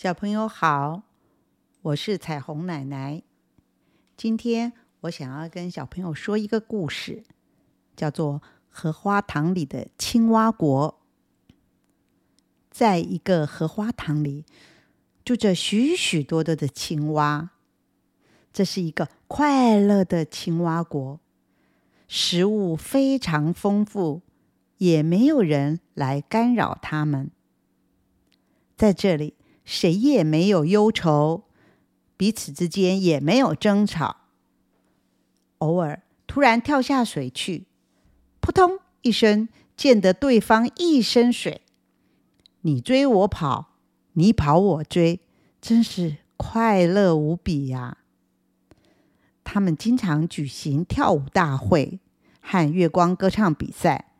小朋友好，我是彩虹奶奶。今天我想要跟小朋友说一个故事，叫做《荷花塘里的青蛙国》。在一个荷花塘里，住着许许多多的青蛙。这是一个快乐的青蛙国，食物非常丰富，也没有人来干扰它们。在这里。谁也没有忧愁，彼此之间也没有争吵。偶尔突然跳下水去，扑通一声，溅得对方一身水。你追我跑，你跑我追，真是快乐无比呀！他们经常举行跳舞大会和月光歌唱比赛，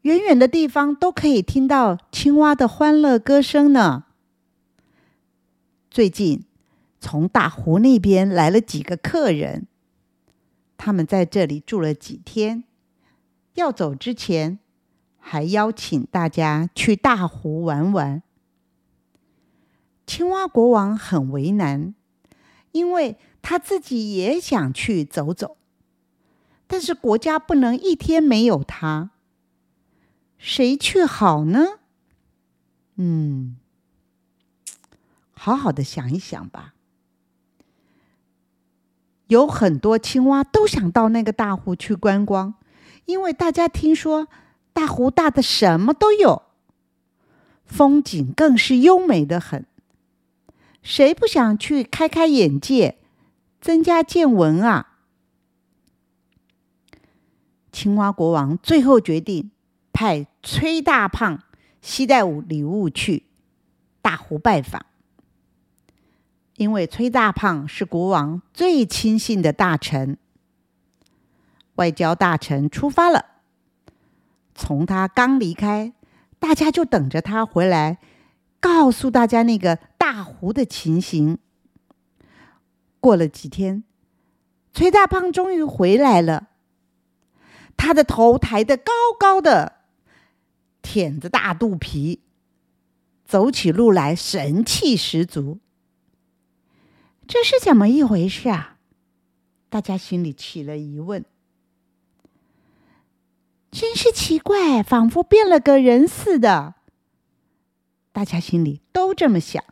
远远的地方都可以听到青蛙的欢乐歌声呢。最近，从大湖那边来了几个客人，他们在这里住了几天。要走之前，还邀请大家去大湖玩玩。青蛙国王很为难，因为他自己也想去走走，但是国家不能一天没有他。谁去好呢？嗯。好好的想一想吧。有很多青蛙都想到那个大湖去观光，因为大家听说大湖大的什么都有，风景更是优美的很。谁不想去开开眼界，增加见闻啊？青蛙国王最后决定派崔大胖携带礼物去大湖拜访。因为崔大胖是国王最亲信的大臣，外交大臣出发了。从他刚离开，大家就等着他回来，告诉大家那个大湖的情形。过了几天，崔大胖终于回来了，他的头抬得高高的，腆着大肚皮，走起路来神气十足。这是怎么一回事啊？大家心里起了疑问。真是奇怪，仿佛变了个人似的。大家心里都这么想。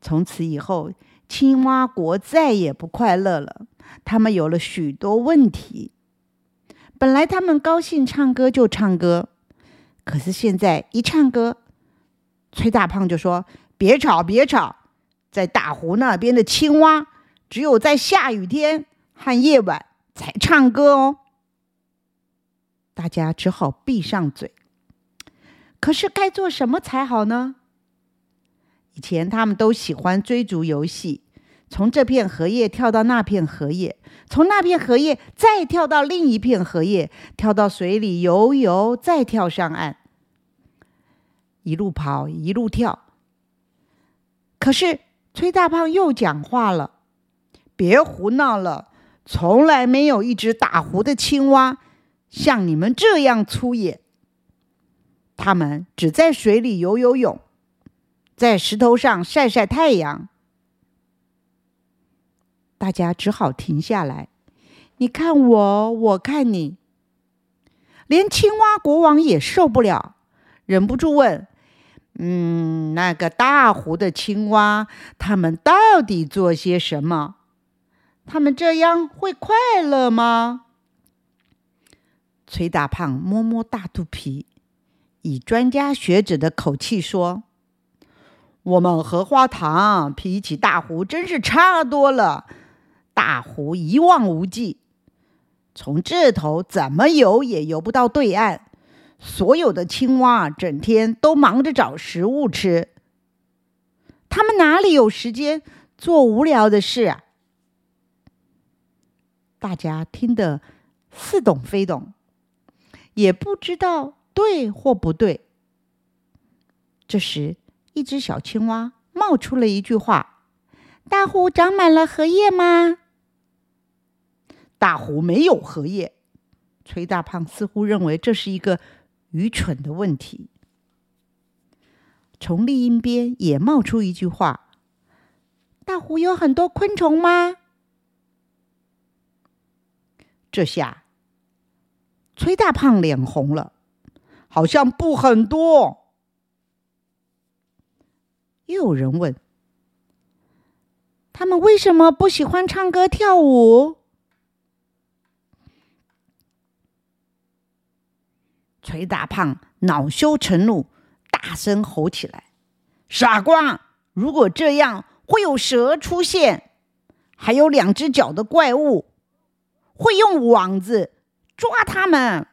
从此以后，青蛙国再也不快乐了。他们有了许多问题。本来他们高兴唱歌就唱歌，可是现在一唱歌，崔大胖就说：“别吵，别吵。”在大湖那边的青蛙，只有在下雨天和夜晚才唱歌哦。大家只好闭上嘴。可是该做什么才好呢？以前他们都喜欢追逐游戏，从这片荷叶跳到那片荷叶，从那片荷叶再跳到另一片荷叶，跳到水里游游，再跳上岸，一路跑一路跳。可是。崔大胖又讲话了：“别胡闹了，从来没有一只大湖的青蛙像你们这样粗野。他们只在水里游游泳，在石头上晒晒太阳。”大家只好停下来，你看我，我看你，连青蛙国王也受不了，忍不住问。嗯，那个大湖的青蛙，他们到底做些什么？他们这样会快乐吗？崔大胖摸摸大肚皮，以专家学者的口气说：“我们荷花塘比起大湖真是差多了。大湖一望无际，从这头怎么游也游不到对岸。”所有的青蛙整天都忙着找食物吃，他们哪里有时间做无聊的事啊？大家听得似懂非懂，也不知道对或不对。这时，一只小青蛙冒出了一句话：“大湖长满了荷叶吗？”大湖没有荷叶。崔大胖似乎认为这是一个。愚蠢的问题。从另一边也冒出一句话：“大湖有很多昆虫吗？”这下，崔大胖脸红了，好像不很多。又有人问：“他们为什么不喜欢唱歌跳舞？”崔大胖恼羞成怒，大声吼起来：“傻瓜！如果这样，会有蛇出现，还有两只脚的怪物。”会用网子抓他们。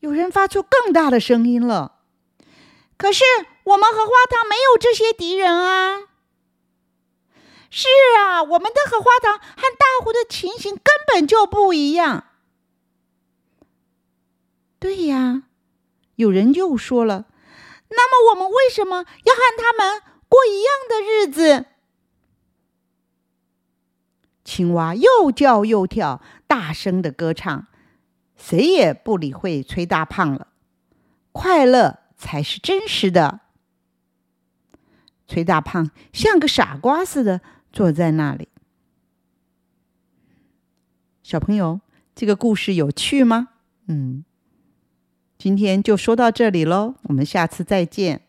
有人发出更大的声音了。可是我们荷花塘没有这些敌人啊！是啊，我们的荷花塘和大湖的情形根本就不一样。对呀，有人又说了。那么我们为什么要和他们过一样的日子？青蛙又叫又跳，大声的歌唱，谁也不理会崔大胖了。快乐才是真实的。崔大胖像个傻瓜似的坐在那里。小朋友，这个故事有趣吗？嗯，今天就说到这里喽，我们下次再见。